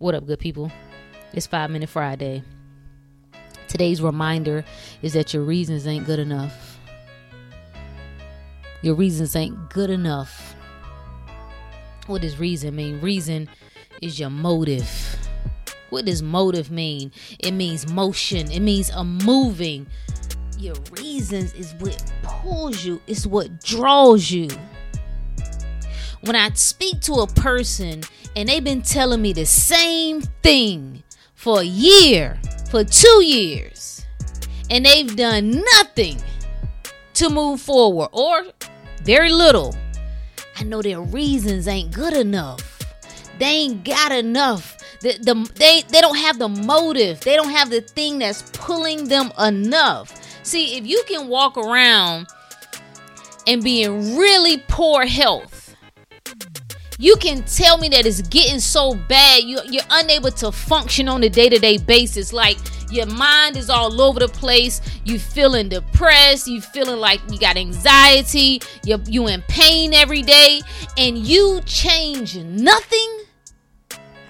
What up, good people? It's Five Minute Friday. Today's reminder is that your reasons ain't good enough. Your reasons ain't good enough. What does reason mean? Reason is your motive. What does motive mean? It means motion, it means a moving. Your reasons is what pulls you, it's what draws you. When I speak to a person and they've been telling me the same thing for a year, for two years, and they've done nothing to move forward or very little, I know their reasons ain't good enough. They ain't got enough. The, the, they, they don't have the motive. They don't have the thing that's pulling them enough. See, if you can walk around and be in really poor health, you can tell me that it's getting so bad you, you're unable to function on a day-to-day basis. Like your mind is all over the place. You feeling depressed. You feeling like you got anxiety. You you in pain every day. And you change nothing?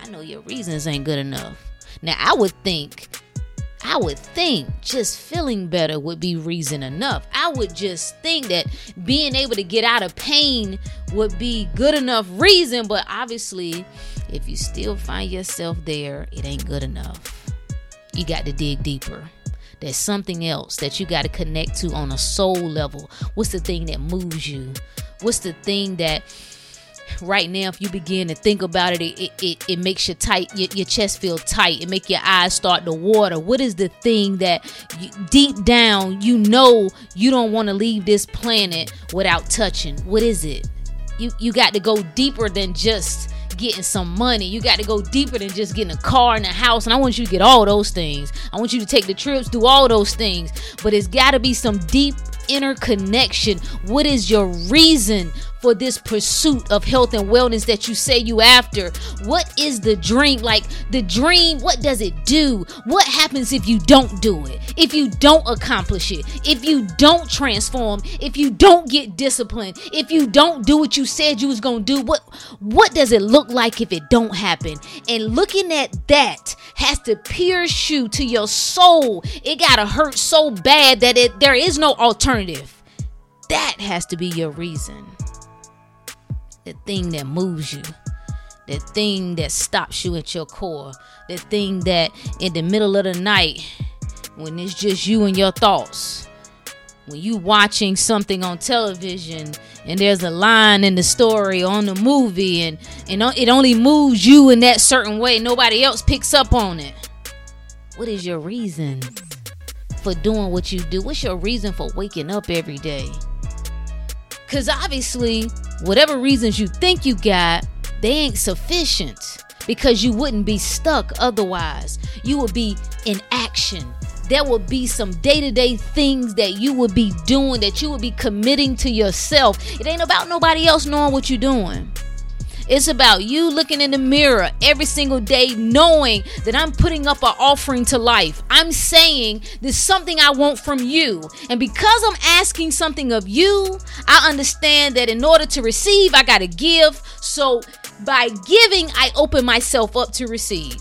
I know your reasons ain't good enough. Now i would think I would think just feeling better would be reason enough. I would just think that being able to get out of pain would be good enough reason, but obviously, if you still find yourself there, it ain't good enough. You got to dig deeper. There's something else that you got to connect to on a soul level. What's the thing that moves you? What's the thing that right now if you begin to think about it it, it, it makes you tight your, your chest feel tight it make your eyes start to water what is the thing that you, deep down you know you don't want to leave this planet without touching what is it you you got to go deeper than just getting some money. You got to go deeper than just getting a car and a house. And I want you to get all those things. I want you to take the trips, do all those things. But it's got to be some deep inner connection. What is your reason for this pursuit of health and wellness that you say you after? What is the dream? Like the dream, what does it do? What happens if you don't do it? If you don't accomplish it? If you don't transform? If you don't get disciplined? If you don't do what you said you was going to do? What what does it look like if it don't happen? And looking at that has to pierce you to your soul. It got to hurt so bad that it there is no alternative. That has to be your reason the thing that moves you, the thing that stops you at your core, the thing that in the middle of the night, when it's just you and your thoughts, when you watching something on television and there's a line in the story on the movie and, and it only moves you in that certain way, nobody else picks up on it. What is your reason for doing what you do? What's your reason for waking up every day? Because obviously, whatever reasons you think you got, they ain't sufficient because you wouldn't be stuck otherwise. You would be in action. There would be some day to day things that you would be doing, that you would be committing to yourself. It ain't about nobody else knowing what you're doing. It's about you looking in the mirror every single day, knowing that I'm putting up an offering to life. I'm saying there's something I want from you. And because I'm asking something of you, I understand that in order to receive, I got to give. So by giving, I open myself up to receive.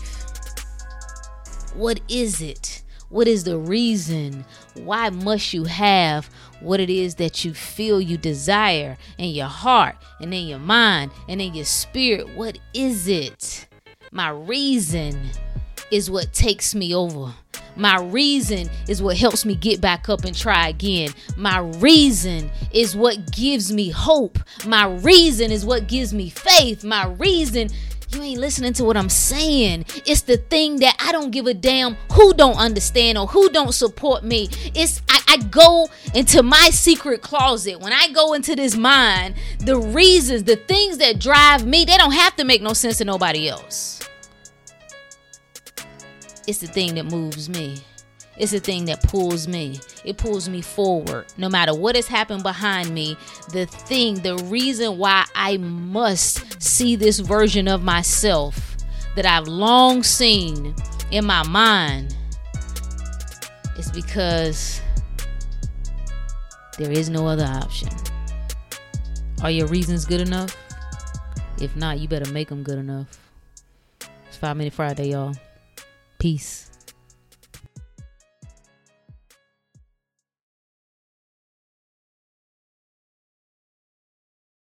What is it? What is the reason? Why must you have what it is that you feel you desire in your heart and in your mind and in your spirit. What is it? My reason is what takes me over. My reason is what helps me get back up and try again. My reason is what gives me hope. My reason is what gives me faith. My reason you ain't listening to what I'm saying. It's the thing that I don't give a damn who don't understand or who don't support me. It's I, I go into my secret closet. When I go into this mind, the reasons, the things that drive me, they don't have to make no sense to nobody else. It's the thing that moves me. It's the thing that pulls me. It pulls me forward. No matter what has happened behind me, the thing, the reason why I must see this version of myself that I've long seen in my mind is because there is no other option. Are your reasons good enough? If not, you better make them good enough. It's Five Minute Friday, y'all. Peace.